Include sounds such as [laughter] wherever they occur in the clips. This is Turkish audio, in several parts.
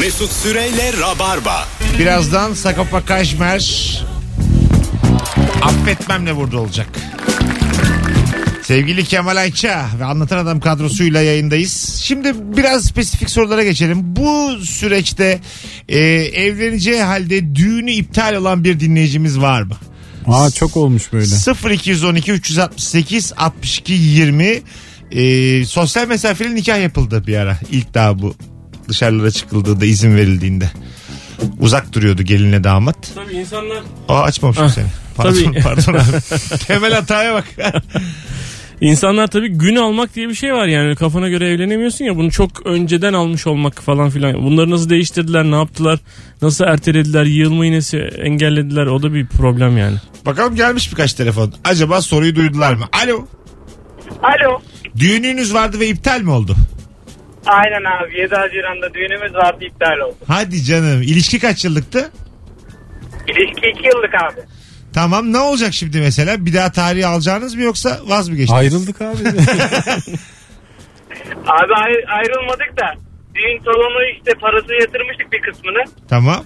Mesut Süreyle Rabarba. Birazdan Sakopa Kajmer affetmemle burada olacak. Sevgili Kemal Ayça ve Anlatan Adam kadrosuyla yayındayız. Şimdi biraz spesifik sorulara geçelim. Bu süreçte e, evleneceği halde düğünü iptal olan bir dinleyicimiz var mı? Aa çok olmuş böyle. 0212 368 62 20 e, sosyal mesafeli nikah yapıldı bir ara. İlk daha bu dışarılara çıkıldığında izin verildiğinde. Uzak duruyordu gelinle damat. Tabii insanlar Aa açmamışım seni. Pardon, tabii. [laughs] pardon abi. Temel hataya bak. insanlar tabii gün almak diye bir şey var yani kafana göre evlenemiyorsun ya bunu çok önceden almış olmak falan filan. Bunları nasıl değiştirdiler, ne yaptılar, nasıl ertelediler, yığılma iğnesi engellediler o da bir problem yani. Bakalım gelmiş birkaç telefon. Acaba soruyu duydular mı? Alo. Alo. Düğününüz vardı ve iptal mi oldu? Aynen abi 7 Haziran'da düğünümüz vardı iptal oldu. Hadi canım. İlişki kaç yıllıktı? İlişki 2 yıllık abi. Tamam ne olacak şimdi mesela? Bir daha tarihi alacağınız mı yoksa vaz mı geçtiniz? Ayrıldık abi. [laughs] Abi ayr- ayrılmadık da düğün salonu işte parasını yatırmıştık bir kısmını. Tamam.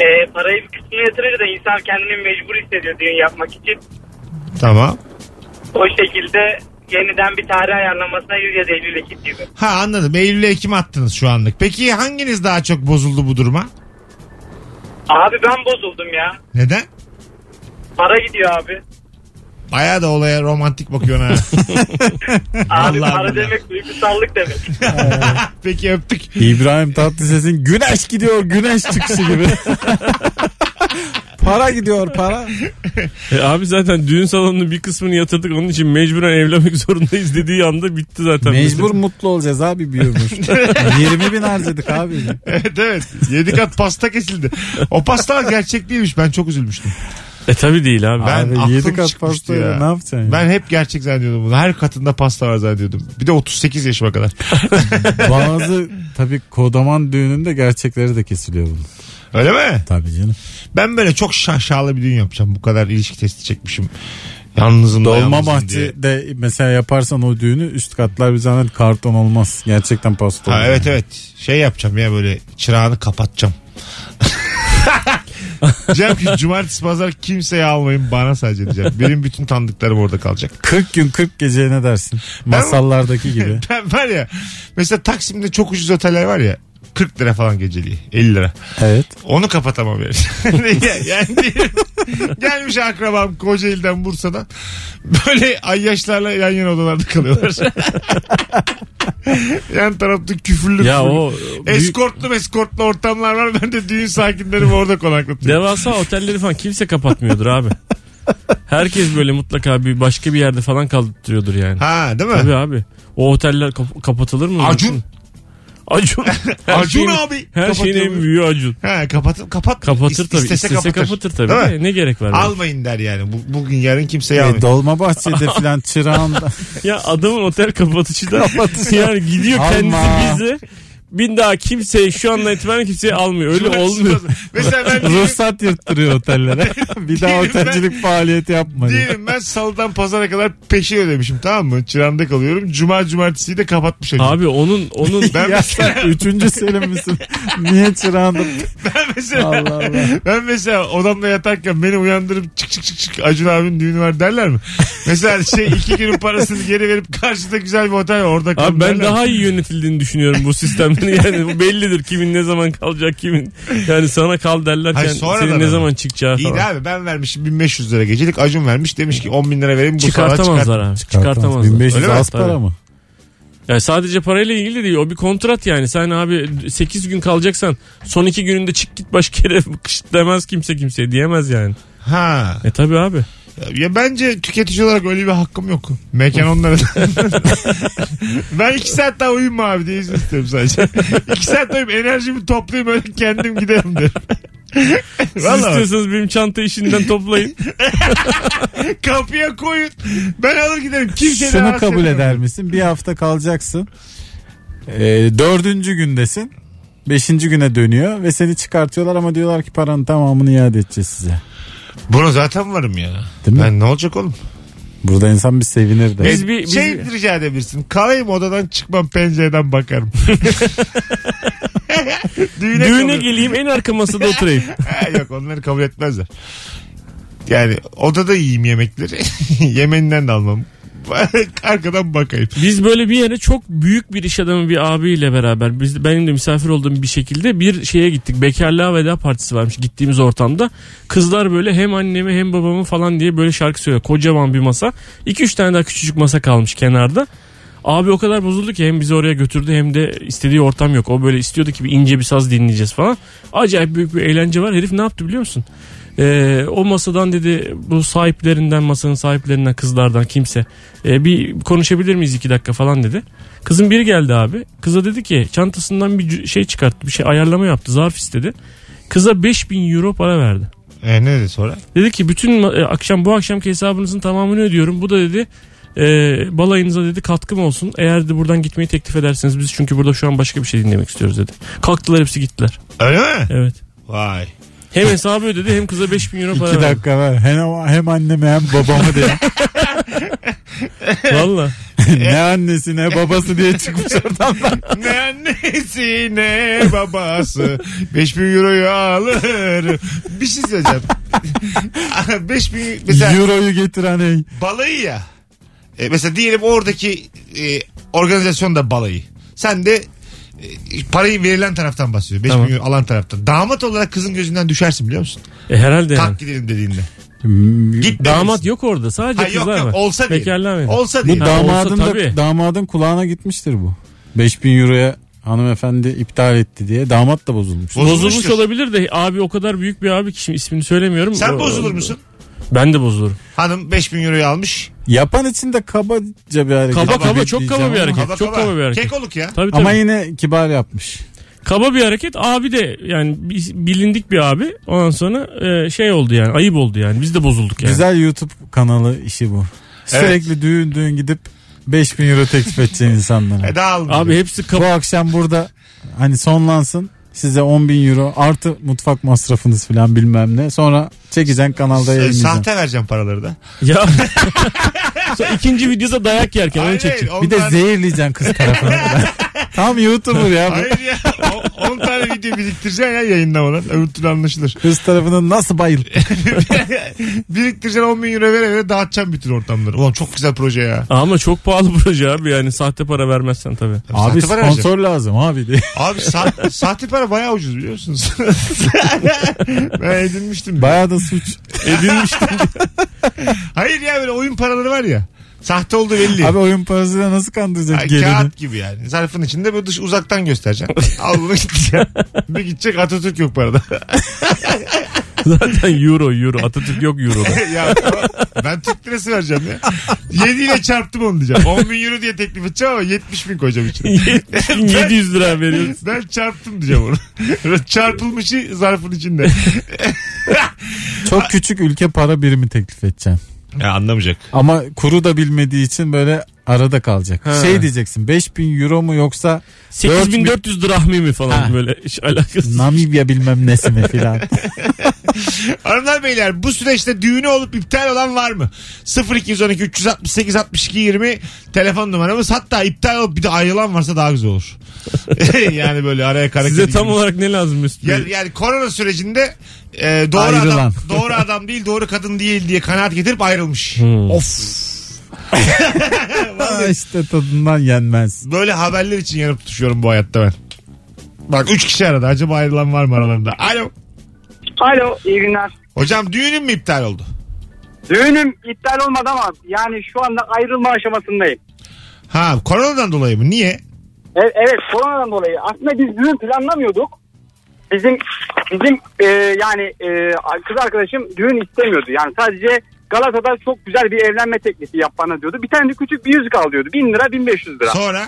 Ee, parayı bir kısmını yatırınca da insan kendini mecbur hissediyor düğün yapmak için. Tamam. O şekilde yeniden bir tarih ayarlamasına gireceğiz Eylül Ekim gibi. Ha anladım. Eylül Ekim attınız şu anlık. Peki hanginiz daha çok bozuldu bu duruma? Abi ben bozuldum ya. Neden? Para gidiyor abi. Bayağı da olaya romantik bakıyorsun ha. [laughs] Abi Vallahi para billahi. demek duygusallık demek. [laughs] Peki öptük. İbrahim Tatlıses'in güneş gidiyor güneş çıkışı gibi. [laughs] para gidiyor para. E abi zaten düğün salonunun bir kısmını yatırdık onun için mecburen evlenmek zorundayız dediği anda bitti zaten. Mecbur mutlu olacağız abi bir ömür. 20 bin harcadık abi. evet evet. Yedi kat pasta kesildi. O pastalar gerçek değilmiş. Ben çok üzülmüştüm. E tabi değil abi. Ben abi aklım 7 kat pastayla ya. ne yapacaksın ya? Ben hep gerçek zannediyordum bunu. Her katında pasta var zannediyordum. Bir de 38 yaşıma kadar. Bazı tabii kodaman düğününde gerçekleri de kesiliyor bunun. Öyle mi? Tabii canım. Ben böyle çok şaşalı bir düğün yapacağım. Bu kadar ilişki testi çekmişim. Yalnızım Dolma bahçede mesela yaparsan o düğünü üst katlar bir zahmet karton olmaz. Gerçekten pasta Ha, olur. evet evet. Şey yapacağım ya böyle çırağını kapatacağım. [laughs] diyeceğim ki cumartesi pazar kimseye almayın bana sadece diyeceğim. Benim bütün tanıdıklarım orada kalacak. 40 gün 40 gece ne dersin? Masallardaki gibi. [laughs] Ben var ya mesela Taksim'de çok ucuz oteller var ya 40 lira falan geceliği 50 lira. Evet. Onu kapatamam yani. [laughs] yani diyelim, [laughs] gelmiş akrabam Kocaeli'den Bursa'dan böyle ayyaşlarla yan yana odalarda kalıyorlar. [laughs] yan tarafta küfürlü Ya küfürlü. o büyük, Eskortlu eskortlu ortamlar var. Ben de düğün sakinlerimi orada konaklatıyorum. devasa otelleri falan kimse kapatmıyordur abi. Herkes böyle mutlaka bir başka bir yerde falan kaldırıyordur yani. Ha değil mi? Tabii abi. O oteller kap- kapatılır mı? Acun. Acun. [laughs] Her Acun şeyin- abi. Her şeyin en büyüğü Acun. Ha kapat kapat. Kapatır tabii. istese İstese, kapatır, tabii. Değil mi? Ne gerek var? Almayın der yani. Bu, bugün yarın kimseye E, almayın. dolma bahçede [laughs] filan çırağında. Ya adamın otel kapatıcı da yani gidiyor Alma. kendisi bize bir daha kimseye şu andan itibaren kimseye almıyor. Öyle olmuyor. Mesela ben diyelim, Ruhsat yırttırıyor otellere. [laughs] bir daha Diyelim ben- otelcilik faaliyeti yapma. diye. diyelim ben salıdan pazara kadar peşin ödemişim tamam mı? Çırağında kalıyorum. Cuma cumartesiyi de kapatmış hocam. Abi onun onun [laughs] Ben ya mesela, sen üçüncü selim misin? Niye çırağında? [laughs] ben mesela, Allah Allah. ben mesela odamda yatarken beni uyandırıp çık çık çık çık Acun abinin düğünü var derler mi? Mesela şey iki günün parasını geri verip karşıda güzel bir otel var orada kalın Abi ben derler mi? daha iyi yönetildiğini düşünüyorum bu sistemden. Yani bu bellidir kimin ne zaman kalacak kimin. Yani sana kal derlerken Hayır, senin ne ama. zaman çıkacağı İyi falan. abi ben vermişim 1500 lira gecelik Acun vermiş demiş ki 10 bin lira vereyim bu Çıkartamazlar çıkart. abi. Çıkartamazlar. 1500 Öyle mi? az para mı? Yani sadece parayla ilgili değil. O bir kontrat yani. Sen abi 8 gün kalacaksan son 2 gününde çık git başka yere [laughs] kışt demez kimse kimseye diyemez yani. Ha. E tabi abi. Ya bence tüketici olarak öyle bir hakkım yok. Mekan onlara. [laughs] ben iki saat daha uyuyayım mı abi diye izin istiyorum sadece. iki saat uyuyup enerjimi toplayayım öyle kendim giderim derim. Siz Valla istiyorsanız benim çanta işinden toplayın. [laughs] kapıya koyun. Ben alır giderim. Kimse de Şunu kabul eder misin? Bir hafta kalacaksın. Ee, dördüncü gündesin. Beşinci güne dönüyor ve seni çıkartıyorlar ama diyorlar ki paranın tamamını iade edeceğiz size. Buna zaten varım ya. Değil mi? Ben ne olacak oğlum? Burada insan bir sevinir de. Biz bir- biz şey rica edebilirsin. Kalayım odadan çıkmam pencereden bakarım. [laughs] [laughs] Düğüne, Düğüne geleyim en arka masada [laughs] oturayım. Ha, Yok onları kabul etmezler. Yani odada yiyeyim yemekleri. Yemeninden de almam. [laughs] Arkadan bakayım. Biz böyle bir yere çok büyük bir iş adamı bir abiyle beraber biz benim de misafir olduğum bir şekilde bir şeye gittik. Bekarlığa veda partisi varmış gittiğimiz ortamda. Kızlar böyle hem annemi hem babamı falan diye böyle şarkı söylüyor. Kocaman bir masa. 2-3 tane daha küçücük masa kalmış kenarda. Abi o kadar bozuldu ki hem bizi oraya götürdü hem de istediği ortam yok. O böyle istiyordu ki bir ince bir saz dinleyeceğiz falan. Acayip büyük bir eğlence var. Herif ne yaptı biliyor musun? Ee, o masadan dedi bu sahiplerinden masanın sahiplerinden kızlardan kimse e, bir konuşabilir miyiz iki dakika falan dedi. Kızın biri geldi abi. Kıza dedi ki çantasından bir şey çıkarttı bir şey ayarlama yaptı zarf istedi. Kıza 5000 euro para verdi. E, ne dedi sonra? Dedi ki bütün e, akşam bu akşamki hesabınızın tamamını ödüyorum. Bu da dedi e, balayınıza dedi katkım olsun. Eğer de buradan gitmeyi teklif ederseniz biz çünkü burada şu an başka bir şey dinlemek istiyoruz dedi. Kalktılar hepsi gittiler. Öyle mi? Evet. Vay. Hem hesabı ödedi hem kıza 5000 euro para İki verdi. dakika ver. Hem, hem annemi hem babamı diye. [laughs] Valla. [laughs] ne annesi ne babası diye çıkmış oradan. ne annesi ne babası 5000 euroyu alır. Bir şey söyleyeceğim. [laughs] 5000 mesela Euro'yu getiren ey. balayı ya. E, mesela diyelim oradaki e, organizasyon da balayı. Sen de parayı verilen taraftan basıyor. 5000 Tamam. euro alan taraftan. Damat olarak kızın gözünden düşersin biliyor musun? E, herhalde yani. Kalk gidelim dediğinde. Hmm, Git Damat demelisin. yok orada sadece Ha, yok kızlar yok var. olsa değil. Bekarlığa verin. Olsa Bu değil. Ha, damadın olsa da damadın kulağına gitmiştir bu. 5000 euroya hanımefendi iptal etti diye damat da bozulmuş. Bozulmuştur. Bozulmuş olabilir de abi o kadar büyük bir abi ki şimdi ismini söylemiyorum. Sen O- bozulur musun? Ben de bozulurum. Hanım 5000 euroyu almış. Yapan için de kabaca bir hareket. Kaba kaba Evet çok kaba bir hareket. Kaba çok kaba. kaba bir hareket. Kekoluk ya. Tabii tabii. Ama yine kibar yapmış. Kaba bir hareket. Abi de yani bilindik bir abi. Ondan sonra e, şey oldu yani ayıp oldu yani. Biz de bozulduk yani. Güzel YouTube kanalı işi bu. Sürekli düğün düğün gidip 5000 euro teklif edeceksin insanlara. E dağılın. Abi hepsi Bu kaba. akşam burada hani sonlansın size 10 bin euro artı mutfak masrafınız falan bilmem ne. Sonra çekeceksin kanalda yayınlayacaksın. Sahte vereceğim paraları da. ya. [laughs] Sonra ikinci videoda dayak yerken onu Hayır, çekecek. hayır, Bir de zehirleyeceksin kız tarafını. [laughs] Tam YouTuber ya bu. Hayır ya. 10 tane video biriktireceksin ya yayınlamadan. Öbür türlü anlaşılır. Kız tarafını nasıl bayılttı? [laughs] biriktireceksin 10 bin euro vere vere dağıtacaksın bütün ortamları. Ulan çok güzel proje ya. Ama çok pahalı proje abi yani sahte para vermezsen tabii. Abi Sahte para vereceğim. sponsor lazım abi diye. Abi sa- sahte para bayağı ucuz biliyorsunuz. [laughs] ben edinmiştim. Bayağı da suç. Edinmiştim. [laughs] Hayır ya böyle oyun paraları var ya. Sahte olduğu belli. Abi oyun parasıyla nasıl kandıracak Ay, gelini? kağıt gibi yani. Zarfın içinde böyle dış uzaktan göstereceksin. [laughs] Al bunu gideceksin. Bir gidecek Atatürk yok parada. [laughs] Zaten euro euro. Atatürk yok euroda. [laughs] ya ben Türk lirası vereceğim ya. 7 ile çarptım onu diyeceğim. 10 bin euro diye teklif edeceğim ama 70 bin koyacağım içine. [laughs] 700 lira veriyoruz. Ben çarptım diyeceğim onu. Çarpılmışı zarfın içinde. Çok küçük ülke para birimi teklif edeceksin. Ya anlamayacak. Ama kuru da bilmediği için böyle arada kalacak. Ha. Şey diyeceksin 5000 euro mu yoksa 8400 drahmi mi falan Ha. böyle hiç alakası. Namibya bilmem nesi mi filan. [laughs] Hanımlar beyler bu süreçte düğünü olup iptal olan var mı? 0212 368 62 20 telefon numaramız. Hatta iptal olup bir de ayrılan varsa daha güzel olur. [laughs] yani böyle araya kara Size tam girmiş. olarak ne lazım Mesut yani, yani korona sürecinde e, doğru Ayrılan. adam doğru adam değil doğru kadın değil diye kanaat getirip ayrılmış. Hmm. Of. İşte tadından yenmez. Böyle haberler için yanıp tutuşuyorum bu hayatta ben. Bak 3 kişi aradı. Acaba ayrılan var mı aralarında? Alo. Alo iyi günler. Hocam düğünün mü iptal oldu? Düğünüm iptal olmadı ama yani şu anda ayrılma aşamasındayım. Ha koronadan dolayı mı? Niye? Evet, evet koronadan dolayı. Aslında biz düğün planlamıyorduk. Bizim bizim e, yani e, kız arkadaşım düğün istemiyordu. Yani sadece Galata'da çok güzel bir evlenme teklifi yap bana diyordu. Bir tane de küçük bir yüzük al diyordu. 1000 lira 1500 lira. Sonra?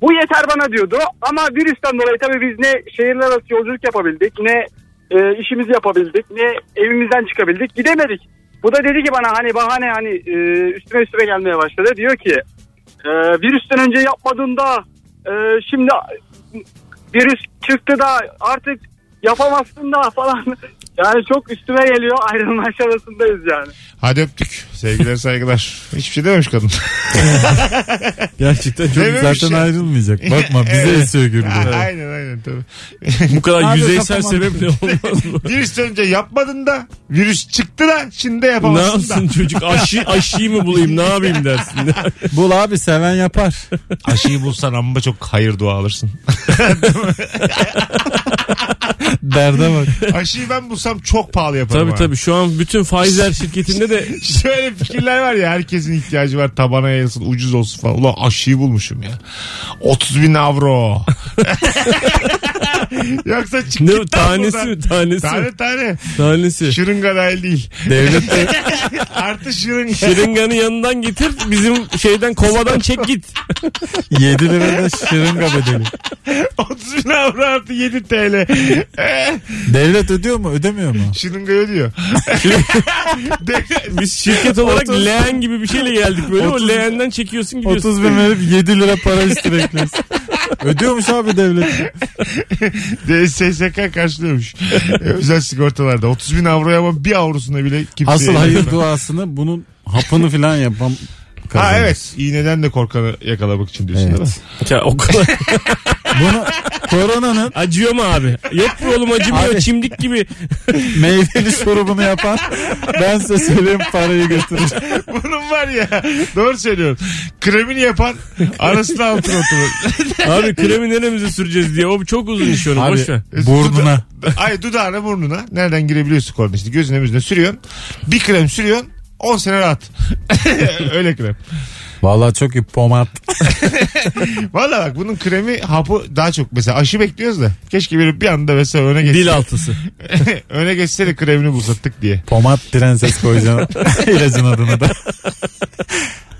Bu yeter bana diyordu. Ama virüsten dolayı tabii biz ne şehirler arası yolculuk yapabildik ne e, işimizi yapabildik ne evimizden çıkabildik gidemedik. Bu da dedi ki bana hani bahane hani e, üstüme üstüme gelmeye başladı. Diyor ki e, virüsten önce yapmadığında e, şimdi virüs çıktı da artık yapamazsın da falan. Yani çok üstüme geliyor ayrılma aşamasındayız yani. Hadi öptük. Sevgiler saygılar. Hiçbir şey dememiş kadın. [laughs] Gerçekten çok Dememiş zaten ya. ayrılmayacak. Bakma bize Evet. esiyor güldü. aynen aynen tabii. Bu kadar Abi yüzeysel kafama- sebeple olmaz mı? [laughs] Virüs önce yapmadın da virüs çıktı da şimdi de ne yapamazsın da. yapsın çocuk aşı, [laughs] aşıyı mı bulayım ne yapayım dersin. Bul abi seven yapar. Aşıyı bulsan amma çok hayır dua alırsın. Derde bak. Aşıyı ben bulsam çok pahalı yaparım. tabii ha. tabii şu an bütün Pfizer [laughs] şirketinde de [laughs] Şöyle fikirler var ya herkesin ihtiyacı var tabana yayılsın ucuz olsun falan. Ulan aşıyı bulmuşum ya. 30 bin avro. [laughs] Yoksa çık ne git tanesi buradan. mi tanesi Tane tane. tanesi. Şırınga dahil değil. Devlet de Artı şırınga. Şırınganı yanından getir bizim şeyden kovadan çek git. 7 lirada şırınga bedeli. 30 bin avro artı 7 TL. Devlet ödüyor mu ödemiyor mu? [laughs] Şırınga ödüyor. [laughs] Biz şirket olarak Otuz- leğen gibi bir şeyle geldik böyle o Otuz- leğenden çekiyorsun gidiyorsun. 30 bin verip 7 lira para üstü bekliyorsun. [laughs] Ödüyormuş abi devlet. SSK karşılıyormuş. Özel sigortalarda 30 bin avroya ama bir avrosuna bile kimse Asıl hayır duasını bunun hapını falan yapan Ha evet iğneden de korkanı yakalamak için diyorsun değil mi? Evet. Ya o kadar [laughs] Bunu koronanın acıyor mu abi? Yok mu oğlum acımıyor Abi. çimdik gibi. [laughs] meyveli şurubunu yapan ben size söyleyeyim parayı götürür. Bunun var ya doğru söylüyorsun. Kremini yapan arasına altına oturur. [laughs] Abi kremi neremize süreceğiz diye o çok uzun iş onu Abi boş ver. burnuna. Ay dudağına burnuna nereden girebiliyorsun korna işte gözüne müzüne sürüyorsun. Bir krem sürüyorsun 10 sene rahat. [laughs] Öyle krem. Vallahi çok iyi pomat. [laughs] Valla bak bunun kremi hapı daha çok mesela aşı bekliyoruz da keşke bir bir anda mesela öne geçse. Dil altısı. [laughs] öne geçse de kremini bulsa tık diye. Pomat prenses koyacağım ilacın adını da.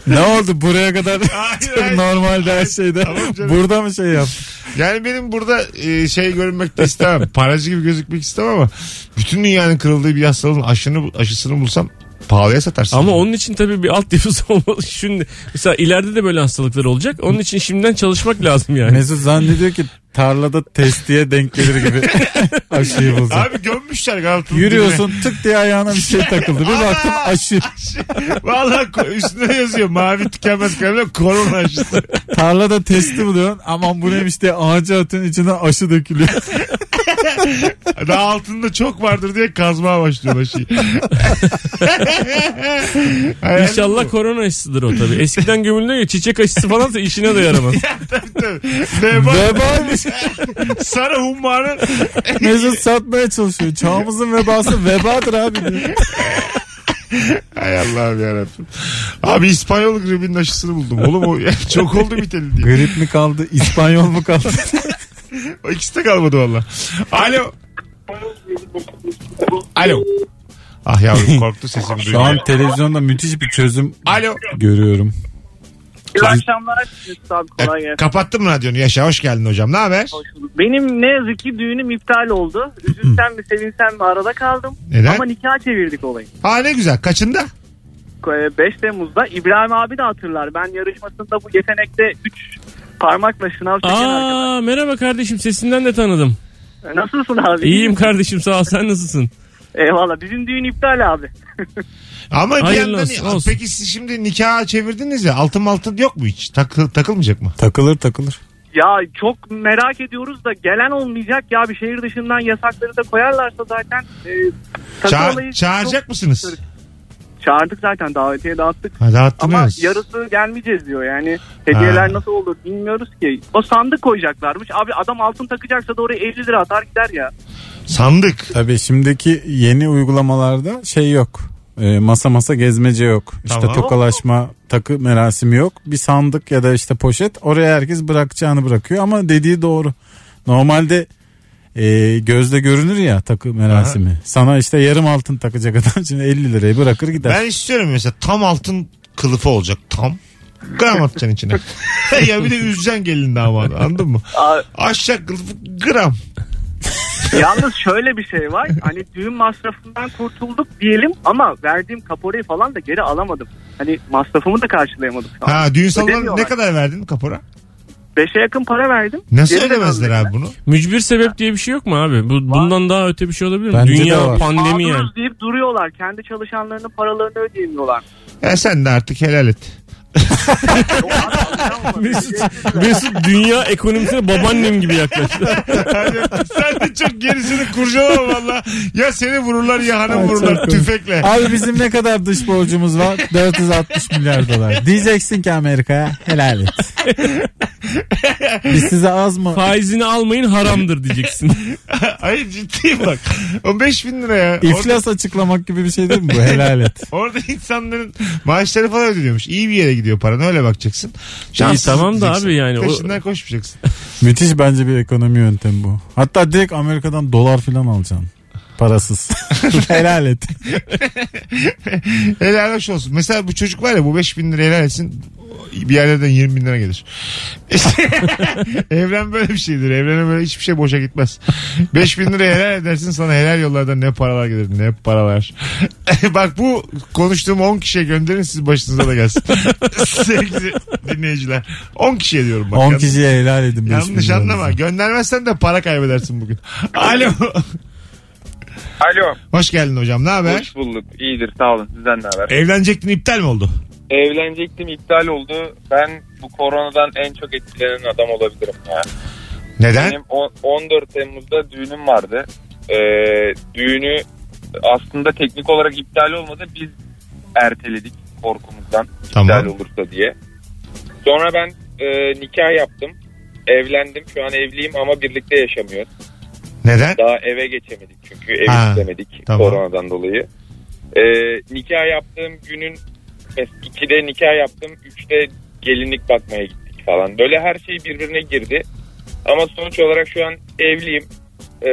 ne oldu buraya kadar Hayır, hayır. normalde her şeyde. Tamam. Burada mı şey yaptık? Yani benim burada e, şey görünmek de istemem. Paracı gibi gözükmek istemem ama bütün dünyanın kırıldığı bir hastalığın aşını, aşısını bulsam pahalıya satarsın. Ama onun için tabii bir altyapısı [laughs] olmalı. Şimdi mesela ileride de böyle hastalıklar olacak. Onun için şimdiden çalışmak lazım yani. Mesut zannediyor ki tarlada testiye denk gelir gibi [laughs] aşıyı bulsun. Abi gömmüşler Galatasaray. Yürüyorsun tık diye ayağına bir şey takıldı. Bir baktım aşı. [laughs] Valla üstüne yazıyor mavi tükenmez kalemle korona aşısı. Tarlada testi buluyorsun. Aman bu neymiş diye ağaca atın içine aşı dökülüyor. Daha altında çok vardır diye kazmaya başlıyor aşıyı. Hayal İnşallah bu. korona aşısıdır o tabii. Eskiden gömülüyor ya çiçek aşısı falan da işine de yaramaz. [laughs] Veba, Vebaymış. sarı hummanın Mesut satmaya çalışıyor. Çağımızın vebası vebadır abi diyor. Hay Allah'ım yarabbim. Abi İspanyol gribinin aşısını buldum. Oğlum o [laughs] çok oldu biteli diye. Grip mi kaldı? İspanyol mu kaldı? O ikisi de kalmadı valla. Alo. Alo. Ah yavrum korktu sesimi Şu duyunca. an televizyonda müthiş bir çözüm Alo. görüyorum. İyi akşamlar. Mesut abi kolay gelsin. Kapattın mı radyonu? Yaşa hoş geldin hocam. Ne haber? Benim ne yazık ki düğünüm iptal oldu. Üzülsem mi sevinsem mi arada kaldım. Neden? Ama nikah çevirdik olayı. Ha ne güzel. Kaçında? 5 Temmuz'da İbrahim abi de hatırlar. Ben yarışmasında bu yetenekte 3 parmakla şınav çeken. Aa merhaba kardeşim sesinden de tanıdım. Nasılsın abi? İyiyim kardeşim sağ ol sen nasılsın? Eyvallah. Bizim düğün iptal abi. [laughs] Ama bir Hayırlı yandan olsun, olsun. peki siz şimdi nikaha çevirdiniz ya altın altın yok mu hiç? Takı, takılmayacak mı? Takılır takılır. Ya çok merak ediyoruz da gelen olmayacak ya bir şehir dışından yasakları da koyarlarsa zaten e, takı Ça- olayı çağıracak çok- mısınız? Çağırdık zaten davetiye dağıttık. Ha, Ama dağıttınız. yarısı gelmeyeceğiz diyor yani. Hediyeler Ha. nasıl olur bilmiyoruz ki. O sandık koyacaklarmış. Abi adam altın takacaksa da oraya 50 lira atar gider ya. Sandık. Tabii şimdiki yeni uygulamalarda şey yok. E, masa masa gezmece yok. İşte Tamam. tokalaşma, takı merasimi yok. Bir sandık ya da işte poşet oraya herkes bırakacağını bırakıyor ama dediği doğru. Normalde e, gözle görünür ya takı merasimi. Sana işte yarım altın takacak adam [laughs] şimdi 50 lirayı bırakır gider. Ben istiyorum mesela tam altın kılıfı olacak tam. Gram atacaksın içine. [laughs] [laughs] ya bir de üzeceksin gelin damadı anladın mı? Aşağı kılıfı gram. Yalnız şöyle bir şey var. Hani düğün masrafından kurtulduk diyelim ama verdiğim kaporayı falan da geri alamadım. Hani masrafımı da karşılayamadım. Ha düğün salonuna ne kadar verdin kapora? 5'e yakın para verdim. Nasıl Geri de ödemezler abi bunu? Mücbir sebep diye bir şey yok mu abi? Bu, bundan daha öte bir şey olabilir mi? Bence de Dünya var. pandemi yani. Mağduruz deyip duruyorlar. Kendi çalışanlarının paralarını ödeyemiyorlar. Ya sen de artık helal et. [laughs] Mesut, Mesut dünya ekonomisine babaannem gibi yaklaştı. sen de çok gerisini kurcalama valla. Ya seni vururlar ya hanım Ay, vururlar çok komik. tüfekle. Abi bizim ne kadar dış borcumuz var? 460 milyar dolar. Diyeceksin ki Amerika'ya helal et. Biz [laughs] size az mı? Faizini almayın haramdır diyeceksin. [laughs] Hayır ciddiyim bak. O 5000 lira ya. İflas açıklamak gibi bir şey değil mi bu? Helal et. [laughs] orada insanların maaşları falan ödeniyormuş. İyi bir yere gidiyor paran öyle bakacaksın. Şanssızlık tamam da diyeceksin. abi yani o- Peşinden koşmayacaksın. Müthiş bence bir ekonomi yöntemi bu. Hatta direkt Amerika'dan dolar falan alacaksın. Parasız. [laughs] helal et. helal hoş olsun. Mesela bu çocuk var ya bu 5000 lira helal etsin bir yerlerden 20 bin lira gelir. [laughs] Evren böyle bir şeydir. Evrene böyle hiçbir şey boşa gitmez. 5 bin lira helal edersin sana helal yollardan ne paralar gelir ne paralar. [laughs] Bak bu konuştuğum 10 kişiye gönderin siz başınıza da gelsin. Sevgili dinleyiciler. 10 kişiye diyorum bak. 10 Yanlış- kişiye helal edin. Yanlış bin anlama. Göndermezsen de para kaybedersin bugün. Alo. Alo. Hoş geldin hocam. Ne haber? Hoş bulduk. İyidir sağ olun. Sizden ne haber? Evlenecektin iptal mi oldu? Evlenecektim iptal oldu. Ben bu koronadan en çok etkilenen adam olabilirim ya. Neden? Benim on- 14 Temmuz'da düğünüm vardı. Ee, düğünü aslında teknik olarak iptal olmadı. Biz erteledik korkumuzdan Tamam. iptal olursa diye. Sonra ben e, nikah yaptım. Evlendim. Şu an evliyim ama birlikte yaşamıyoruz. Neden? Daha eve geçemedik çünkü ev Ha, istemedik tamam. koronadan dolayı. Ee, nikah yaptığım günün mes- 2'de nikah yaptım 3'te gelinlik bakmaya gittik falan. Böyle her şey birbirine girdi. Ama sonuç olarak şu an evliyim. Ee,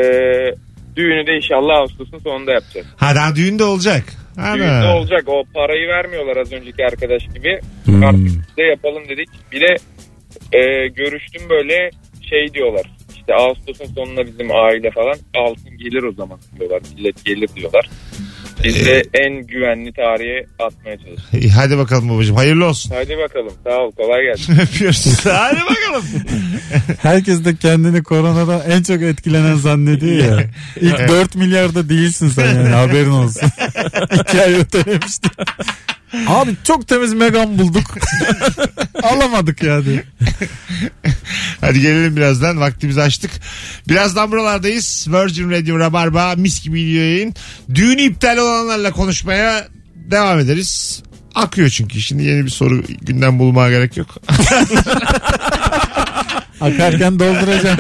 düğünü de inşallah Ağustos'un sonunda yapacağız. Ha daha düğün de olacak. Ana. Düğünde olacak o parayı vermiyorlar az önceki arkadaş gibi. Hmm. Artık biz de yapalım dedik. Bir de e, görüştüm böyle şey diyorlar. İşte Ağustos'un sonuna bizim aile falan altın gelir o zaman diyorlar. Millet gelir diyorlar. Biz de en güvenli tarihe atmaya çalışıyoruz. İyi, Hadi bakalım babacığım. Hayırlı olsun. Hadi bakalım sağ ol kolay gelsin. Öpüyoruz. [laughs] Hadi bakalım. Herkes de kendini koronadan en çok etkilenen zannediyor ya. İlk Evet. 4 milyarda değilsin sen yani haberin olsun. [laughs] 2 ay ötelemişti. Abi çok temiz Megan bulduk. [laughs] Alamadık yani. Hadi gelelim birazdan. Vaktimizi açtık. Birazdan buralardayız. Virgin Radio Rabarba mis gibi gidiyor yayın. Düğünü iptal olanlarla konuşmaya devam ederiz. Akıyor çünkü. Şimdi yeni bir soru gündem bulmaya gerek yok. [laughs] Akarken dolduracağım.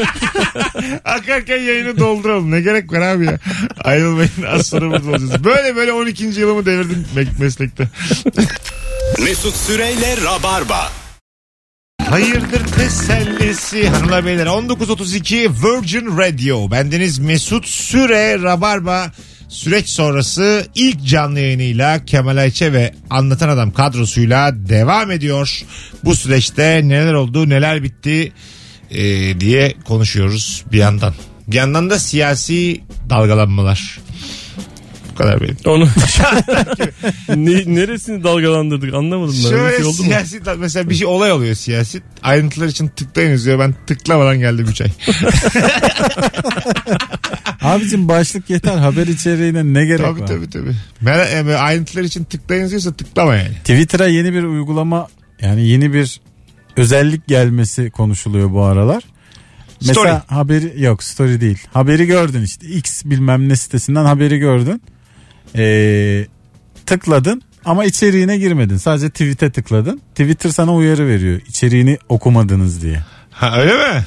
[laughs] Akarken yayını dolduralım. Ne gerek var abi ya? Ayrılmayın. Az sonra burada olacağız. Böyle böyle 12. yılımı devirdim me- meslekte. [laughs] Mesut Süreyle Rabarba. Hayırdır tesellisi hanımlar beyler 19.32 Virgin Radio bendeniz Mesut Süre Rabarba süreç sonrası ilk canlı yayınıyla Kemal Ayçe ve Anlatan Adam kadrosuyla devam ediyor. Bu süreçte neler oldu neler bitti e, diye konuşuyoruz bir yandan. Bir yandan da siyasi dalgalanmalar. Bu kadar benim. [laughs] Onu [laughs] ne, neresini dalgalandırdık anlamadım ben. Şöyle şey oldu mu? siyasi mesela bir şey olay oluyor siyasi. Ayrıntılar için tıklayınız diyor. Ben tıklamadan geldim 3 ay. [laughs] Abicim başlık yeter haber içeriğine ne gerek tabii var? tabii tabii. Merak, yani ayrıntılar için tıklayınız diyorsa tıklama yani. Twitter'a yeni bir uygulama yani yeni bir özellik gelmesi konuşuluyor bu aralar. Story. Mesela haberi yok story değil. Haberi gördün işte X bilmem ne sitesinden haberi gördün. Ee, tıkladın ama içeriğine girmedin. Sadece tweet'e tıkladın. Twitter sana uyarı veriyor. İçeriğini okumadınız diye. Ha öyle mi?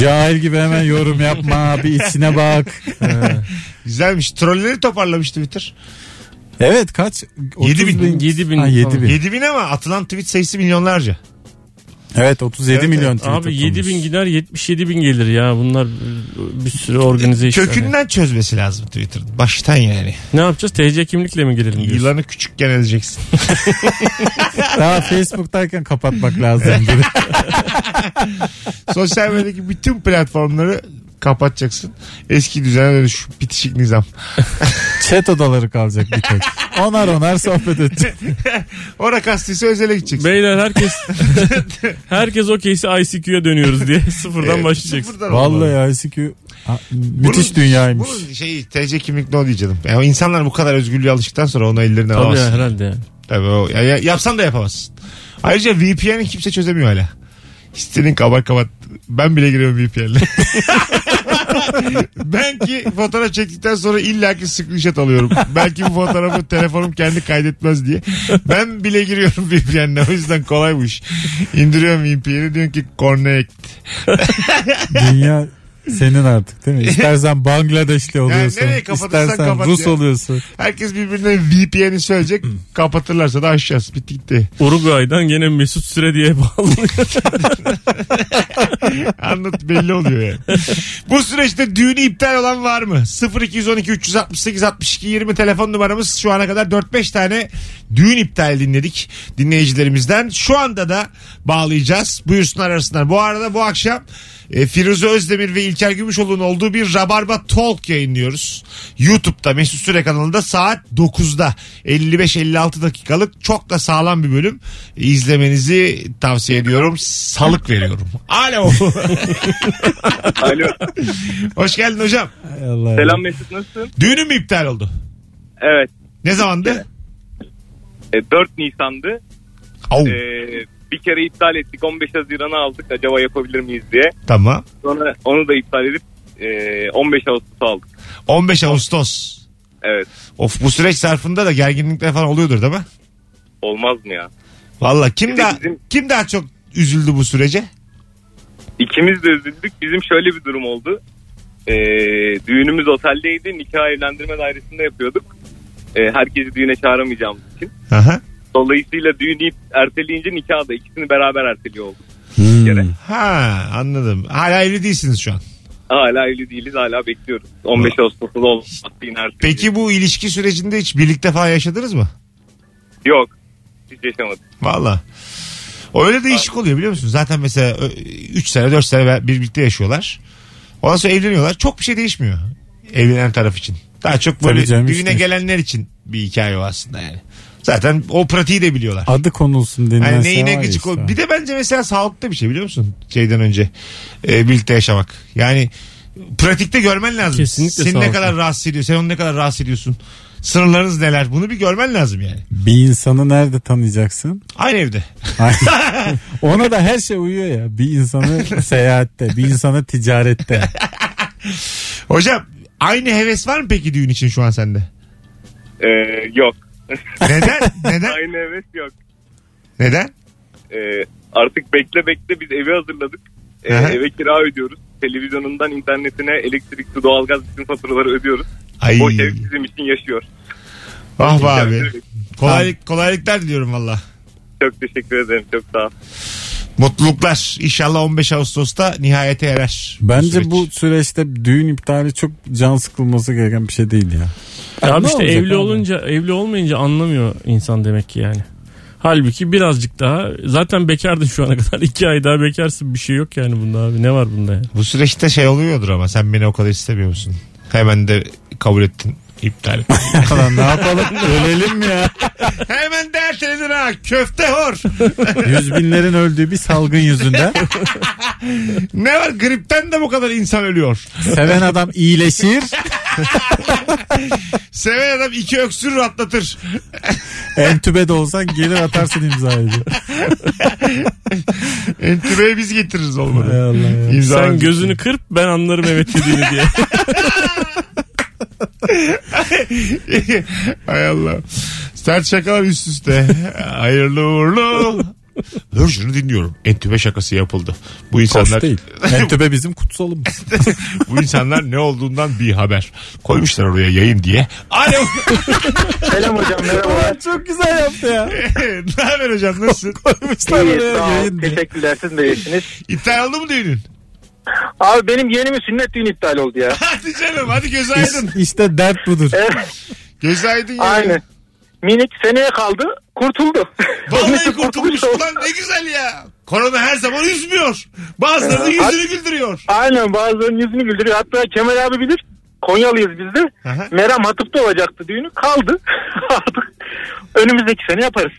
Cahil gibi hemen yorum yapma bir içine bak. Ee, [laughs] Güzelmiş. Trolleri toparlamış Twitter. evet kaç? 7 bin. 30 7 bin Ha, 7 falan. bin. 7 bin ama atılan tweet sayısı milyonlarca. Evet 37 Evet, milyon evet. tweet Abi 7 bin gider 77 bin gelir ya. Bunlar bir sürü organize işler. Kökünden çözmesi lazım Twitter'ın. Baştan yani. Ne yapacağız? TC kimlikle mi girelim diyorsun? Yılanı küçükken ezeceksin. [laughs] Daha Facebook'tayken kapatmak lazım. [laughs] Sosyal medyadaki bütün platformları kapatacaksın. Eski düzene dönüş. Bitişik nizam. [laughs] Chat odaları kalacak bir tek. onar onar sohbet edeceğiz. [laughs] Ora kastıysa özele gideceksin. Beyler herkes [laughs] herkes okeyse ICQ'ya dönüyoruz diye sıfırdan Evet, başlayacaksın. sıfırdan. Vallahi ICQ ha, müthiş Bunun- dünyaymış. Bunun şeyi TC kimlik no diyeceğim. Yani insanlar bu kadar özgürlüğe alıştıktan sonra onu ellerinden Tabii alamazsın. ya, herhalde yani. Tabii o, ya- yapsan da yapamazsın. Ayrıca VPN'i kimse çözemiyor hala. İstediğin kabar kapat. Ben bile giriyorum VPN'le. [laughs] ben ki fotoğraf çektikten sonra illaki screenshot alıyorum. Belki bu fotoğrafı telefonum kendi kaydetmez diye. Ben bile giriyorum VPN'le. O yüzden kolay bu iş. İndiriyorum VPN'i diyorum ki connect. Dünya senin artık değil mi? İstersen [laughs] Bangladeşli oluyorsun. nereye kapatırsan istersen kapat Rus ya. oluyorsun. Herkes birbirine VPN'i söyleyecek. [laughs] Kapatırlarsa da aşacağız. Bitti gitti. Uruguay'dan gene Mesut Süre diye bağlanıyor. [laughs] Anlat belli oluyor yani. Bu süreçte düğünü iptal olan var mı? 0212 368 62 20 telefon numaramız şu ana kadar 4-5 tane düğün iptal dinledik dinleyicilerimizden. Şu anda da bağlayacağız. Buyursunlar arasınlar. Bu arada bu akşam e, Firuze Özdemir ve İlker Gümüşoğlu'nun olduğu bir Rabarba Talk yayınlıyoruz. YouTube'da Mesut Süre kanalında saat 9'da 55-56 dakikalık çok da sağlam bir bölüm. İzlemenizi tavsiye ediyorum. Salık veriyorum. Alo. [laughs] Alo. Hoş geldin hocam. Allah. Selam Mesut nasılsın? Düğünün mü iptal oldu? Evet. Ne zamandı? E, 4 Nisan'dı. Au, E, bir kere iptal ettik. 15 Haziran'a aldık. Acaba yapabilir miyiz diye. tamam. Sonra onu da iptal edip e, 15 Ağustos'a aldık. 15 Ağustos. Evet. Of bu süreç zarfında da gerginlikler falan oluyordur değil mi? Olmaz mı ya? Valla kim daha bizim- kim daha çok üzüldü bu sürece? İkimiz de üzüldük. Bizim şöyle bir durum oldu. E, düğünümüz oteldeydi. Nikah evlendirme dairesinde yapıyorduk. E, herkesi düğüne çağıramayacağımız için. Aha. Dolayısıyla düğünü erteleyince nikah da ikisini beraber erteliyor olduk. Hmm. kere. Ha anladım. Hala evli değilsiniz şu an. Hala evli değiliz hala bekliyoruz. 15 Ağustos'ta da olmaz. Peki bu ilişki sürecinde hiç birlikte falan yaşadınız mı? Yok. Hiç yaşamadık. Valla. O öyle değişik oluyor biliyor musun? Zaten mesela 3 sene 4 sene birlikte yaşıyorlar. Ondan sonra evleniyorlar. Çok bir şey değişmiyor. Evlenen taraf için. Daha çok böyle Tabii canım düğüne işte. gelenler için bir hikaye o aslında yani. Zaten o pratiği de biliyorlar. Adı konulsun denilen Yani şey neyine var gıcık işte. ol. Bir de bence mesela sağlıklı bir şey biliyor musun? Şeyden önce e, birlikte yaşamak. Yani pratikte görmen lazım. Kesinlikle Seni ne sağlıklı. kadar rahatsız ediyor. Sen onu ne kadar rahatsız ediyorsun. Sınırlarınız neler? Bunu bir görmen lazım yani. Bir insanı nerede tanıyacaksın? Aynı evde. [laughs] Ona da her şey uyuyor ya. Bir insanı seyahatte, bir insanı ticarette. Hocam aynı heves var mı peki düğün için şu an sende? Ee, yok. Neden? Neden? Aynı heves yok. Neden? Ee, artık bekle bekle biz evi hazırladık. Ee, Aha. eve kira ödüyoruz. Televizyonundan internetine elektrik, su, doğalgaz bütün faturaları ödüyoruz. Ay. Boş ev bizim için yaşıyor. Ah be abi. Kolaylık, kolaylıklar diliyorum valla. Çok teşekkür ederim. Çok sağ ol. Mutluluklar. İnşallah 15 Ağustos'ta nihayete erer. Bence süreç. bu süreçte düğün iptali çok can sıkılması gereken bir şey değil ya. Ya abi işte evli abi? olunca evli olmayınca anlamıyor insan demek ki yani. Halbuki birazcık daha zaten bekardın şu ana kadar [laughs] iki ay daha bekarsın bir şey yok yani bunda abi ne var bunda yani. Bu süreçte şey oluyordur ama sen beni o kadar istemiyor musun? Hemen de kabul ettin. iptal. [laughs] Falan ne yapalım? [laughs] Ölelim mi ya? Hemen de erteledin ha. Köfte hor. Yüz binlerin öldüğü bir salgın yüzünden. ne var gripten de bu kadar insan ölüyor. Seven adam iyileşir. [laughs] Seven adam iki öksürür atlatır. Entübe de olsan gelir atarsın imzayı. [laughs] Entübeye biz getiririz Hay olmadı. Allah ya. İmza Sen alacak. gözünü kırp ben anlarım evet dediğini diye. [laughs] Hay Allah. Sert şakalar üst üste. Hayırlı uğurlu. Şunu dinliyorum. Entübe şakası yapıldı. Bu insanlar Hoş değil. [laughs] Entübe bizim kutsalımız. [laughs] bu insanlar ne olduğundan bir haber. Koymuşlar oraya yayın diye. Alo. [laughs] Selam hocam merhabalar. Çok güzel yaptı ya. ne haber hocam nasılsın? Koymuşlar İyi, oraya sağ ol. yayın diye. Teşekkürler siz de iyisiniz. İptal oldu mu düğünün? Abi benim yeğenimin sünnet düğünü iptal oldu ya. Hadi canım hadi göz aydın. İşte, işte dert budur. Evet Göz aydın ya. aynen. Minik seneye kaldı kurtuldu. Vallahi kurtulmuş ulan ne güzel ya. Korona her zaman üzmüyor. Bazılarının yüzünü güldürüyor. Aynen bazılarının yüzünü güldürüyor. Hatta Kemal abi bilir. Konyalıyız biz de. Aha. Meram Hatıp'ta olacaktı düğünü. Kaldı. [laughs] Artık önümüzdeki sene yaparız.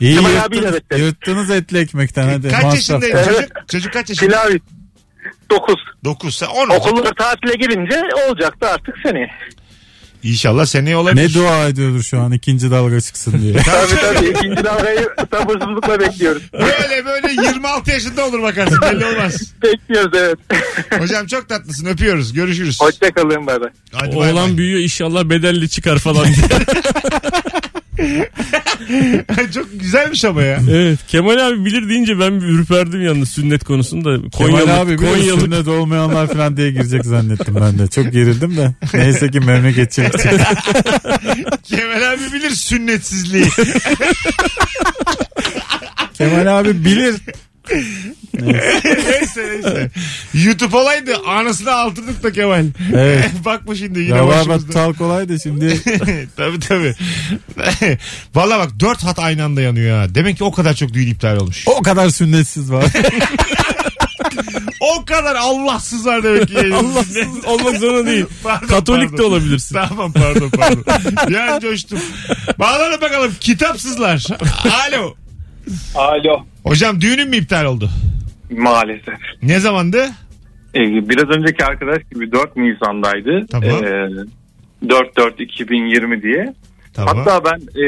İyi Kemal yırttınız, abiyle yırttınız etli ekmekten hadi. Kaç masraf. yaşındaydı Evet. çocuk? Çocuk kaç yaşında? Pilav 9. 9. Sen 10 olacak. Okullar tatile girince olacaktı artık seneye. İnşallah seneye olabilir. Ne dua ediyordur şu an ikinci dalga çıksın diye. [laughs] tabii tabii ikinci dalgayı sabırsızlıkla bekliyoruz. Böyle böyle 26 yaşında olur bakarsın belli [laughs] olmaz. Bekliyoruz evet. Hocam çok tatlısın öpüyoruz görüşürüz. Hoşçakalın bay bay. Hadi bay Oğlan bay. büyüyor inşallah bedelli çıkar falan diye. [laughs] [laughs] çok güzelmiş ama ya. evet Kemal abi bilir deyince ben bir ürperdim yalnız sünnet konusunda. Kemal Konyalı, abi bir Konyalı sünnet olmayanlar falan diye girecek zannettim ben de. Çok gerildim de. Neyse ki memleketçilik [laughs] çıktı. Kemal abi bilir sünnetsizliği. Kemal abi bilir. Neyse neyse. YouTube olaydı anasını altırdık da Kemal. Evet. [laughs] Bak bu şimdi yine Rabarba başımızda. tal kolay da şimdi [laughs] tabii tabii. [laughs] Valla bak dört hat aynı anda yanıyor ha. Demek ki o kadar çok düğün iptal olmuş. o kadar sünnetsiz var. O kadar Allahsız var demek ki. Allahsız olmak zorunda değil. Pardon, Katolik pardon. de olabilirsin. Tamam pardon pardon. ya coştum. Bağlanın bakalım kitapsızlar. Alo. Alo. Hocam düğünün mü iptal oldu? Maalesef. Ne zamandı? Ee, biraz önceki arkadaş gibi 4 Nisan'daydı. Tamam. Ee, 4-4-2020 diye. Tamam. Hatta ben e,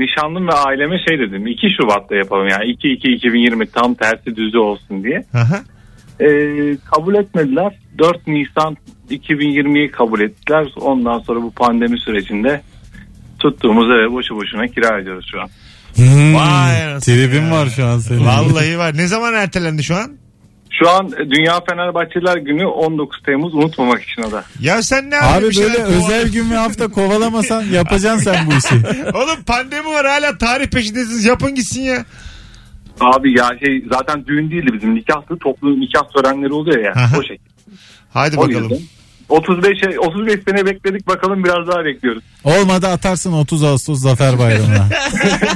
nişanlım ve aileme şey dedim. 2 Şubat'ta yapalım yani 2-2-2020 tam tersi düzü olsun diye. Aha. Ee, kabul etmediler. 4 Nisan 2020'yi kabul ettiler. Ondan sonra bu pandemi sürecinde tuttuğumuz eve boşu boşuna kira ediyoruz şu an. Vay anasını ya. var şu an senin. Vallahi var. Ne zaman ertelendi şu an? Şu an Dünya Fenerbahçeliler Günü 19 Temmuz unutmamak için o da. Ya sen ne Abi? Bir böyle şeyler özel gün ve hafta kovalamasan yapacaksın sen bu işi. [laughs] Oğlum pandemi var hala tarih peşindesiniz. Yapın gitsin ya. Abi ya şey zaten düğün değildi bizim nikahtı. Toplu nikah törenleri oluyor ya. Aha. O şey. Hadi O bakalım. yüzden. 35 şey- 35 sene bekledik bakalım biraz daha bekliyoruz. Olmadı atarsın 30 Ağustos Zafer Bayramı'na.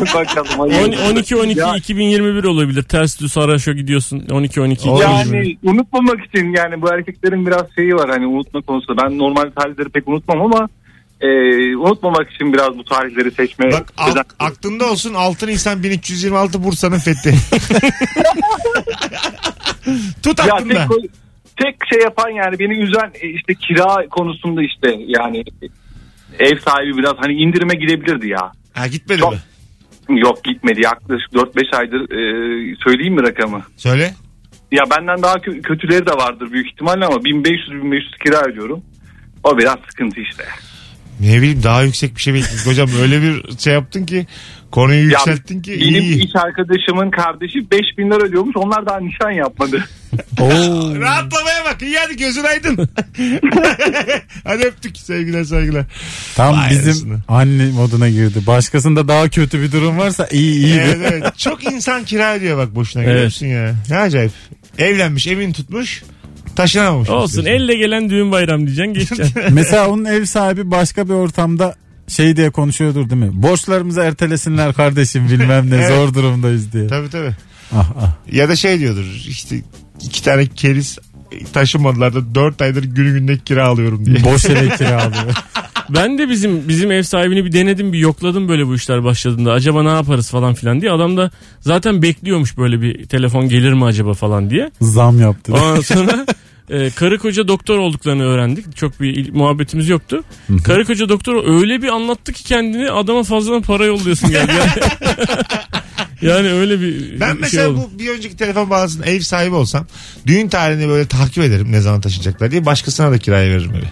[laughs] bakalım. On- hayırlısı. 12 12 Ya- 2021 olabilir. Ters düz Saraş'a gidiyorsun. 12 12 Olabilir. 2021. Yani unutmamak için yani bu erkeklerin biraz şeyi var hani unutma konusunda. Ben normal tarihleri pek unutmam ama e, unutmamak için biraz bu tarihleri seçmeye Bak özen- aklında olsun 6 Nisan 1326 Bursa'nın fethi. [laughs] Tut Ya aklında. tek, tek şey yapan yani beni üzen e, işte kira konusunda işte yani ev sahibi biraz hani indirime gidebilirdi ya. Ha gitmedi Çok- mi? Yok gitmedi yaklaşık 4-5 aydır e, söyleyeyim mi rakamı? Söyle. Ya benden daha kö- kötüleri de vardır büyük ihtimalle ama 1500-1500 kira ödüyorum. O biraz sıkıntı işte. Ne bileyim daha yüksek bir şey bekledik. Hocam öyle bir şey yaptın ki konuyu yükselttin ki benim iyi. iş arkadaşımın kardeşi 5000 lira ödüyormuş. Onlar daha nişan yapmadı. [laughs] Oo. Rahatlamaya bak. İyi hadi gözün aydın. [laughs] hadi öptük sevgiler saygılar. Tam Vay bizim arasını. anne moduna girdi. Başkasında daha kötü bir durum varsa iyi iyi. Evet, evet. Çok insan kira ediyor bak boşuna Evet. görüyorsun ya. Ne acayip. Evlenmiş evini tutmuş taşınamamış. Olsun elle gelen düğün bayram diyeceksin geçeceksin. [laughs] Mesela onun ev sahibi başka bir ortamda şey diye konuşuyordur değil mi? Borçlarımızı ertelesinler kardeşim bilmem ne [laughs] Evet. zor durumdayız diye. Tabii tabii. Ah, ah. Ya da şey diyordur işte iki tane keriz taşımadılar da dört aydır günü günde kira alıyorum diye. Boş eve kiralıyor. [laughs] ben de bizim bizim ev sahibini bir denedim bir yokladım böyle bu işler başladığında. Acaba ne yaparız falan filan diye. Adam da zaten bekliyormuş böyle bir telefon gelir mi acaba falan diye. Zam yaptı. Ondan sonra e, karı koca doktor olduklarını öğrendik. Çok bir il- muhabbetimiz yoktu. karı koca doktor öyle bir anlattı ki kendini adama fazladan para yolluyorsun geldi. Yani, [laughs] yani öyle bir Ben şey mesela oldu. bu bir önceki telefon bağlantısında ev sahibi olsam düğün tarihini böyle takip ederim ne zaman taşıyacaklar diye başkasına da kiraya veririm evi.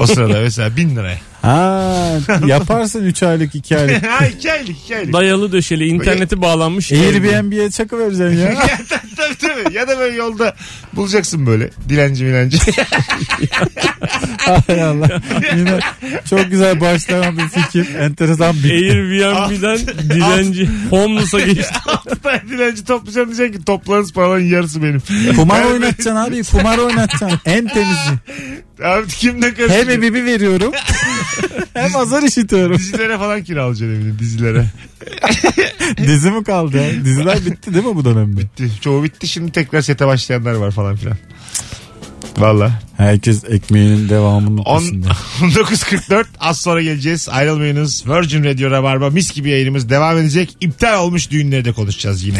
O sırada mesela bin liraya. Ha, yaparsın 3 aylık 2 aylık. [laughs] ha iki aylık iki aylık. Dayalı döşeli interneti bağlanmış. Airbnb'ye çakı vereceksin ya. [laughs] ya, tabii, tabii, tabii. Ya da böyle yolda bulacaksın böyle dilenci milenci. Hay Allah. Yine çok güzel başlayan bir fikir. Enteresan bir Airbnb'den dilenci homeless'a geçti. [laughs] Altı tane dilenci toplayacağım diyeceksin ki toplarınız paranın yarısı benim. Kumar oynatacaksın abi. Kumar oynatacaksın. En temizi. Abi kimden Hem karıştırıyor? evibi veriyorum. [laughs] hem azar işitiyorum. Dizilere falan kiralayacaksın evini dizilere. [laughs] Dizi mi kaldı ya? Diziler bitti değil mi bu dönemde? Bitti. Çoğu bitti şimdi tekrar sete başlayanlar var falan filan. Valla. Herkes ekmeğinin devamını On- peşinde. 19.44 [laughs] az sonra geleceğiz. Ayrılmayınız. Virgin Radio Rabarba mis gibi yayınımız devam edecek. İptal olmuş düğünleri de konuşacağız yine.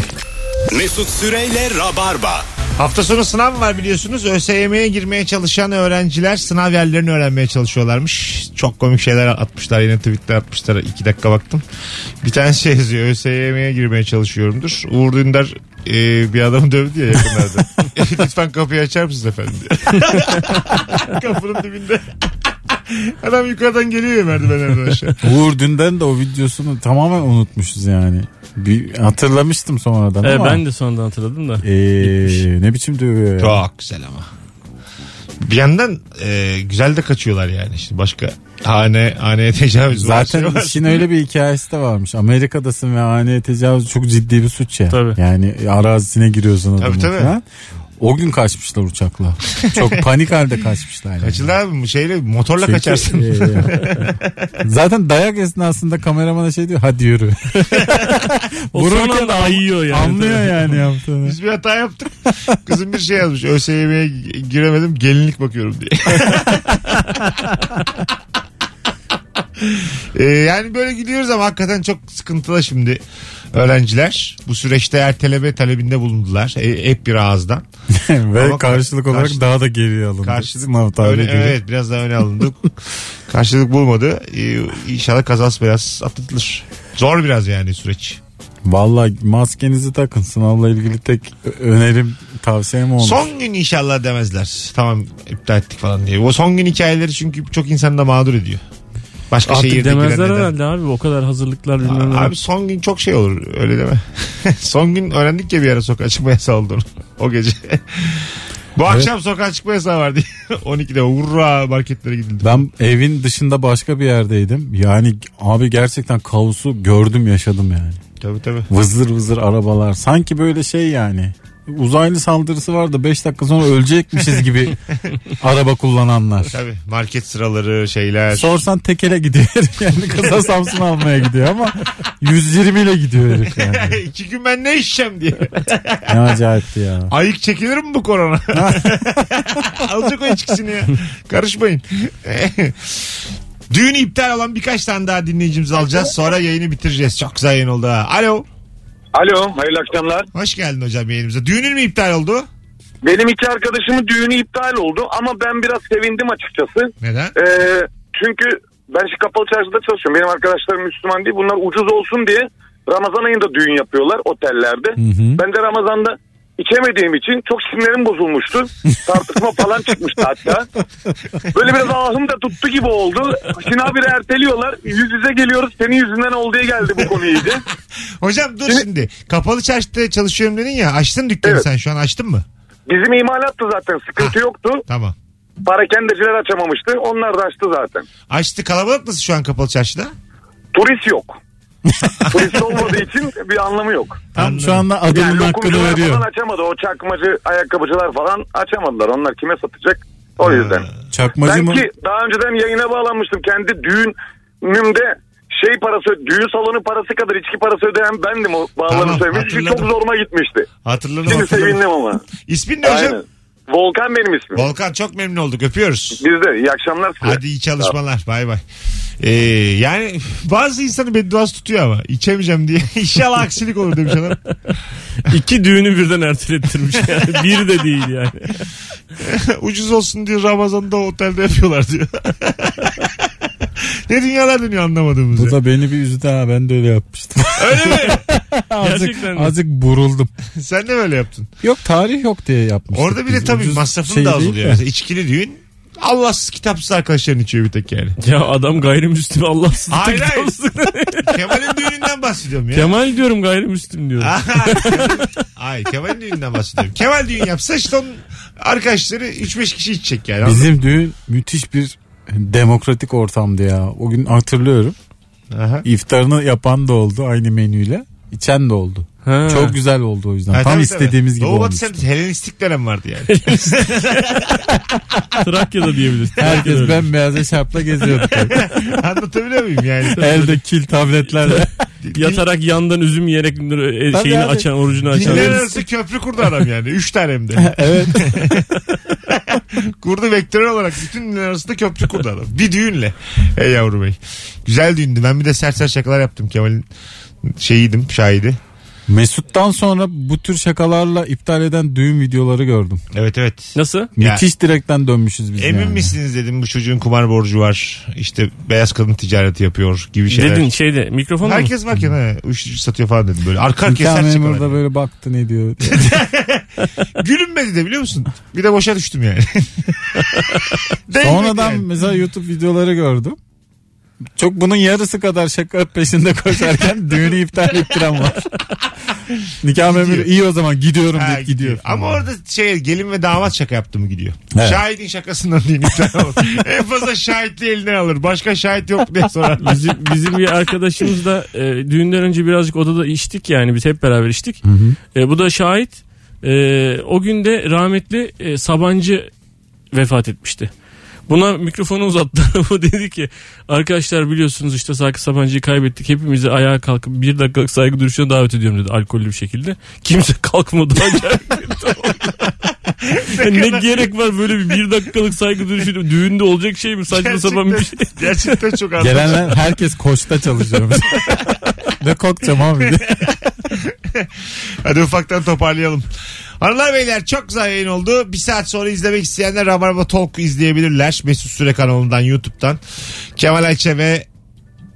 Mesut Süreyle Rabarba. Hafta sonu sınav var biliyorsunuz. ÖSYM'ye girmeye çalışan öğrenciler sınav yerlerini öğrenmeye çalışıyorlarmış. Çok komik şeyler atmışlar yine Twitter atmışlar. iki dakika baktım. Bir tane şey yazıyor. ÖSYM'ye girmeye çalışıyorumdur. Uğur Dündar e, bir adamı dövdü ya yakınlarda. [laughs] Lütfen kapıyı açar mısınız efendim diye. [laughs] Kapının dibinde. Adam yukarıdan geliyor ya merdivenlerden aşağı. Uğur Dünden de o videosunu tamamen unutmuşuz yani. Bir hatırlamıştım sonradan Evet, ama. ben de sonradan hatırladım da. Ee, ne biçim dövüyor ya. Çok güzel ama. Bir yandan e, güzel de kaçıyorlar yani. Şimdi başka hane haneye tecavüz var, Zaten şey var. işin öyle bir hikayesi de varmış. Amerika'dasın ve haneye tecavüz çok ciddi bir suç ya. Tabii. Yani arazisine giriyorsun adamın tabii. falan. O gün kaçmışlar uçakla. Çok [laughs] panik halde kaçmışlar. Yani. Kaçılır abi şeyle motorla Çünkü, kaçarsın. e, zaten dayak esnasında kameramana şey diyor hadi yürü. [laughs] O son anda ayıyor yani. Anlıyor yani yaptığını. Biz bir hata yaptık. Kızım bir şey yazmış. ÖSYM'ye giremedim gelinlik bakıyorum diye. Ee, [laughs] yani böyle gidiyoruz ama hakikaten çok sıkıntılı şimdi öğrenciler. Bu süreçte erteleme talebinde bulundular. E, hep bir ağızdan. [laughs] Ve Ama karşılık olarak karşı- daha da geriye alındı. Karşılık Sınav öne, evet biraz daha öne alındık. [laughs] Karşılık bulmadı. Ee, inşallah kazası biraz atlatılır. Zor biraz yani süreç. Vallahi maskenizi takın. Sınavla ilgili tek önerim tavsiyem olmuş. Son gün inşallah demezler. Tamam iptal ettik falan diye. O son gün hikayeleri çünkü çok insan da mağdur ediyor. Başka Artık şehirde demezler girenlerden. herhalde abi o kadar hazırlıklar bilmem ne. Abi son gün çok şey olur öyle deme. [laughs] son gün öğrendik ya bir ara sokağa çıkma yasağı olduğunu [laughs] o gece. [laughs] Bu akşam sokağa çıkma yasağı var diye. 12'de hurra marketlere gidildi. Ben evin dışında başka bir yerdeydim. Yani abi gerçekten kaosu gördüm yaşadım yani. Tabii tabii. Vızır vızır arabalar. Sanki böyle şey yani. Uzaylı saldırısı var da 5 dakika sonra ölecekmişiz gibi [laughs] araba kullananlar. Tabii market sıraları şeyler. Sorsan tekele gidiyor herif yani [laughs] kısa Samsun almaya gidiyor ama 120 ile gidiyor herif yani. [laughs] İki gün ben ne içeceğim diye. Ne acayipti ya. Ayık çekilir mi bu korona? Alacak o içkisini ya. Karışmayın. Düğün iptal olan birkaç tane daha dinleyicimizi alacağız. Sonra yayını bitireceğiz. Çok güzel yayın oldu ha. Alo. Alo hayırlı akşamlar. Hoş geldin hocam yayınımıza. Düğünün mü iptal oldu? Benim iki arkadaşımın düğünü iptal oldu ama ben biraz sevindim açıkçası. Neden? Ee, çünkü ben şimdi kapalı çarşıda çalışıyorum. Benim arkadaşlarım Müslüman değil. Bunlar ucuz olsun diye Ramazan ayında düğün yapıyorlar otellerde. Ben de Ramazan'da içemediğim için çok sinirlerim bozulmuştu. Tartışma falan çıkmıştı hatta. Böyle biraz ahım da tuttu gibi oldu. Şimdi habire erteliyorlar. Yüz yüze geliyoruz. Senin yüzünden oldu diye geldi bu konu iyice. Hocam dur şimdi. Kapalı çarşıda çalışıyorum dedin ya. Açtın dükkanı Evet. sen şu an açtın mı? Bizim imalattı zaten. Sıkıntı yoktu. Tamam. Parakendeciler açamamıştı. Onlar da açtı zaten. Açtı kalabalık nasıl şu an kapalı çarşıda? Turist yok. [laughs] Turist olmadığı için bir anlamı yok. Tam şu anda adımın Yani hakkını lokumcular veriyor. falan açamadı. O çakmacı ayakkabıcılar falan açamadılar. Onlar kime satacak? O yüzden. Çakmacı Ben mı? ki daha önceden yayına bağlanmıştım. Kendi düğünümde şey parası, düğün salonu parası kadar içki parası ödeyen bendim o bağlanı Tamam, söylemiş. Çünkü çok hatırladım. zoruma gitmişti. Hatırladım Şimdi hatırladım. sevindim ama. İsmin ne hocam? Aynen. Volkan benim ismim. Volkan çok memnun olduk öpüyoruz. Biz de iyi akşamlar size. Hadi iyi çalışmalar. Bay bay. Ee, yani bazı insanı bedduası tutuyor ama içemeyeceğim diye. [laughs] İnşallah aksilik olur demiş adam. [laughs] İki düğünü birden ertelettirmiş yani. [laughs] Bir de değil yani. Ucuz olsun diye Ramazan'da otelde yapıyorlar diyor. [laughs] ne dünyalar dönüyor anlamadığımız Bu ya. da beni bir üzdü ha ben de öyle yapmıştım. [laughs] Öyle mi? [laughs] azıcık, Gerçekten mi? azıcık buruldum. Sen de böyle yaptın. Yok tarih yok diye yapmıştık. Orada biz. tabii Ucuz masrafın şey da az oluyor. Mesela içkili düğün Allahsız kitapsız arkadaşların içiyor bir tek yani. Ya adam gayrimüslim Allahsız. Hayır, hayır. kitapsız. Kemal'in düğününden bahsediyorum ya. Kemal diyorum gayrimüslim diyorum. Ay Kemal'in düğününden bahsediyorum. Kemal düğün yapsa işte onun arkadaşları 3-5 kişi içecek yani. Anladın Bizim düğün müthiş bir demokratik ortamdı ya. O gün hatırlıyorum. Aha. İftarını yapan da oldu aynı menüyle. İçen de oldu. Ha. Çok güzel oldu o yüzden. Ha, Tam tabii, istediğimiz tabii. gibi Doğu Batı olmuş. semti Helenistik dönem vardı yani. [laughs] Trakya'da diyebiliriz. Herkes bembeyaz eşarpla geziyorduk. [laughs] Anlatabiliyor muyum yani? Elde kil tabletlerle. Yatarak yandan üzüm yiyerek e, Tabii şeyini abi. açan, orucunu açan. Dinler arası köprü kurdu adam yani. Üç tane hem de. [laughs] evet. kurdu vektörel olarak bütün dinler arasında köprü kurdu adam. Bir düğünle. Ey yavru bey. Güzel düğündü. Ben bir de sert sert şakalar yaptım. Kemal'in şeyiydim şahidi. Mesut'tan sonra bu tür şakalarla iptal eden düğün videoları gördüm. Evet evet. Nasıl? Ya- Müthiş direkten dönmüşüz biz Emin yani. misiniz dedim bu çocuğun kumar borcu var. İşte beyaz kadın ticareti yapıyor gibi şeyler. Dedin şeyde mikrofonla mı? Herkes varken ha, uyuşturucu satıyor falan dedim böyle. Arka arkaya Nikah sert memuru şakalar. böyle baktı ne diyor. [laughs] Gülünmedi de biliyor musun? Bir de boşa düştüm yani. [laughs] Değmedi Sonradan yani. mesela YouTube videoları gördüm. Çok bunun yarısı kadar şaka peşinde koşarken [laughs] düğünü iptal ettiren var. Nikah memuru iyi o zaman gidiyorum Ha, deyip gidiyor. Ama orada şey gelin ve damat şaka yaptı mı gidiyor. Evet. Şahidin şakasından değil. iptal olur. [laughs] en fazla şahitliği eline alır. Başka şahit yok diye sorar. Bizim, bizim bir arkadaşımız da e, düğünden önce birazcık odada içtik yani biz hep beraber içtik. E, bu da şahit. E, o günde rahmetli e, Sabancı vefat etmişti. Buna mikrofonu uzattı. [laughs] Bu dedi ki arkadaşlar biliyorsunuz işte Sakı Sabancı'yı kaybettik. Hepimizi ayağa kalkıp bir dakikalık saygı duruşuna davet ediyorum dedi alkollü bir şekilde. Kimse [laughs] kalkmadı. Oldu. [laughs] ne gerek var böyle bir bir dakikalık saygı duruşu düğünde olacak şey mi saçma sapan bir şey. Gerçekten çok anlamlı. Gelenler herkes koçta çalışıyor. ne kokacağım abi. Hadi ufaktan toparlayalım. Hanımlar beyler çok güzel yayın oldu. Bir saat sonra izlemek isteyenler Rabarba Talk izleyebilirler. Mesut Süre kanalından YouTube'dan. Kemal Ayçe ve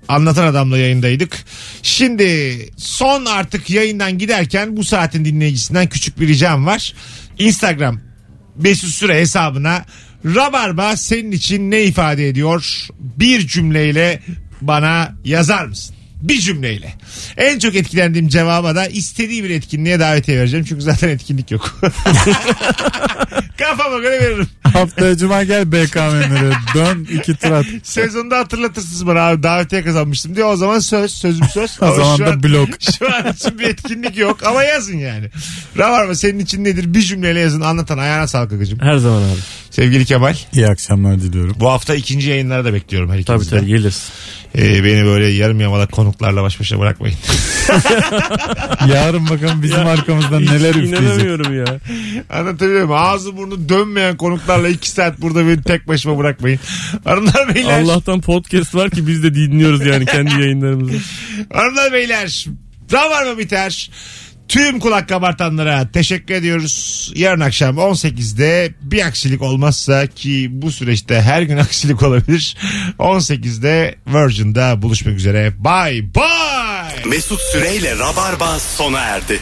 Anlatan Adam'la yayındaydık. Şimdi son artık yayından giderken bu saatin dinleyicisinden küçük bir ricam var. Instagram Mesut Süre hesabına Rabarba senin için ne ifade ediyor? Bir cümleyle bana yazar mısın? Bir cümleyle. En çok etkilendiğim cevaba da istediği bir etkinliğe davetiye vereceğim. Çünkü zaten etkinlik yok. [laughs] Kafama göre veririm. [laughs] Haftaya cuma gel BKM'lere dön iki tur at. Sezonda hatırlatırsınız bana abi davetiye kazanmıştım diye. O zaman söz, sözüm söz. [laughs] O Ama zaman da an- blok. [laughs] Şu an için bir etkinlik yok ama yazın yani. Rabarba senin için nedir? Bir cümleyle yazın. Anlatan ayağına sağlık Akıcım. Her zaman abi. Sevgili Kemal. İyi akşamlar diliyorum. Bu hafta ikinci yayınlara da bekliyorum her Tabii ikinizi de. tabii geliriz. Ee, beni böyle yarım yamalak konuklarla baş başa bırakmayın. Yarın bakalım bizim arkamızdan neler üfleyecek. İnanamıyorum ya. Anlatabiliyor muyum? Ağzı burnu dönmeyen konuklarla iki saat burada beni tek başıma bırakmayın. Hanımlar beyler. Allah'tan podcast var ki biz de dinliyoruz yani kendi [laughs] yayınlarımızı. Hanımlar beyler. Rabarba biter. Tüm kulak kabartanlara teşekkür ediyoruz. Yarın akşam 18'de bir aksilik olmazsa ki bu süreçte her gün [laughs] aksilik olabilir. 18'de Virgin'da buluşmak üzere. Bye bye. Mesut Süreyle Rabarba sona erdi.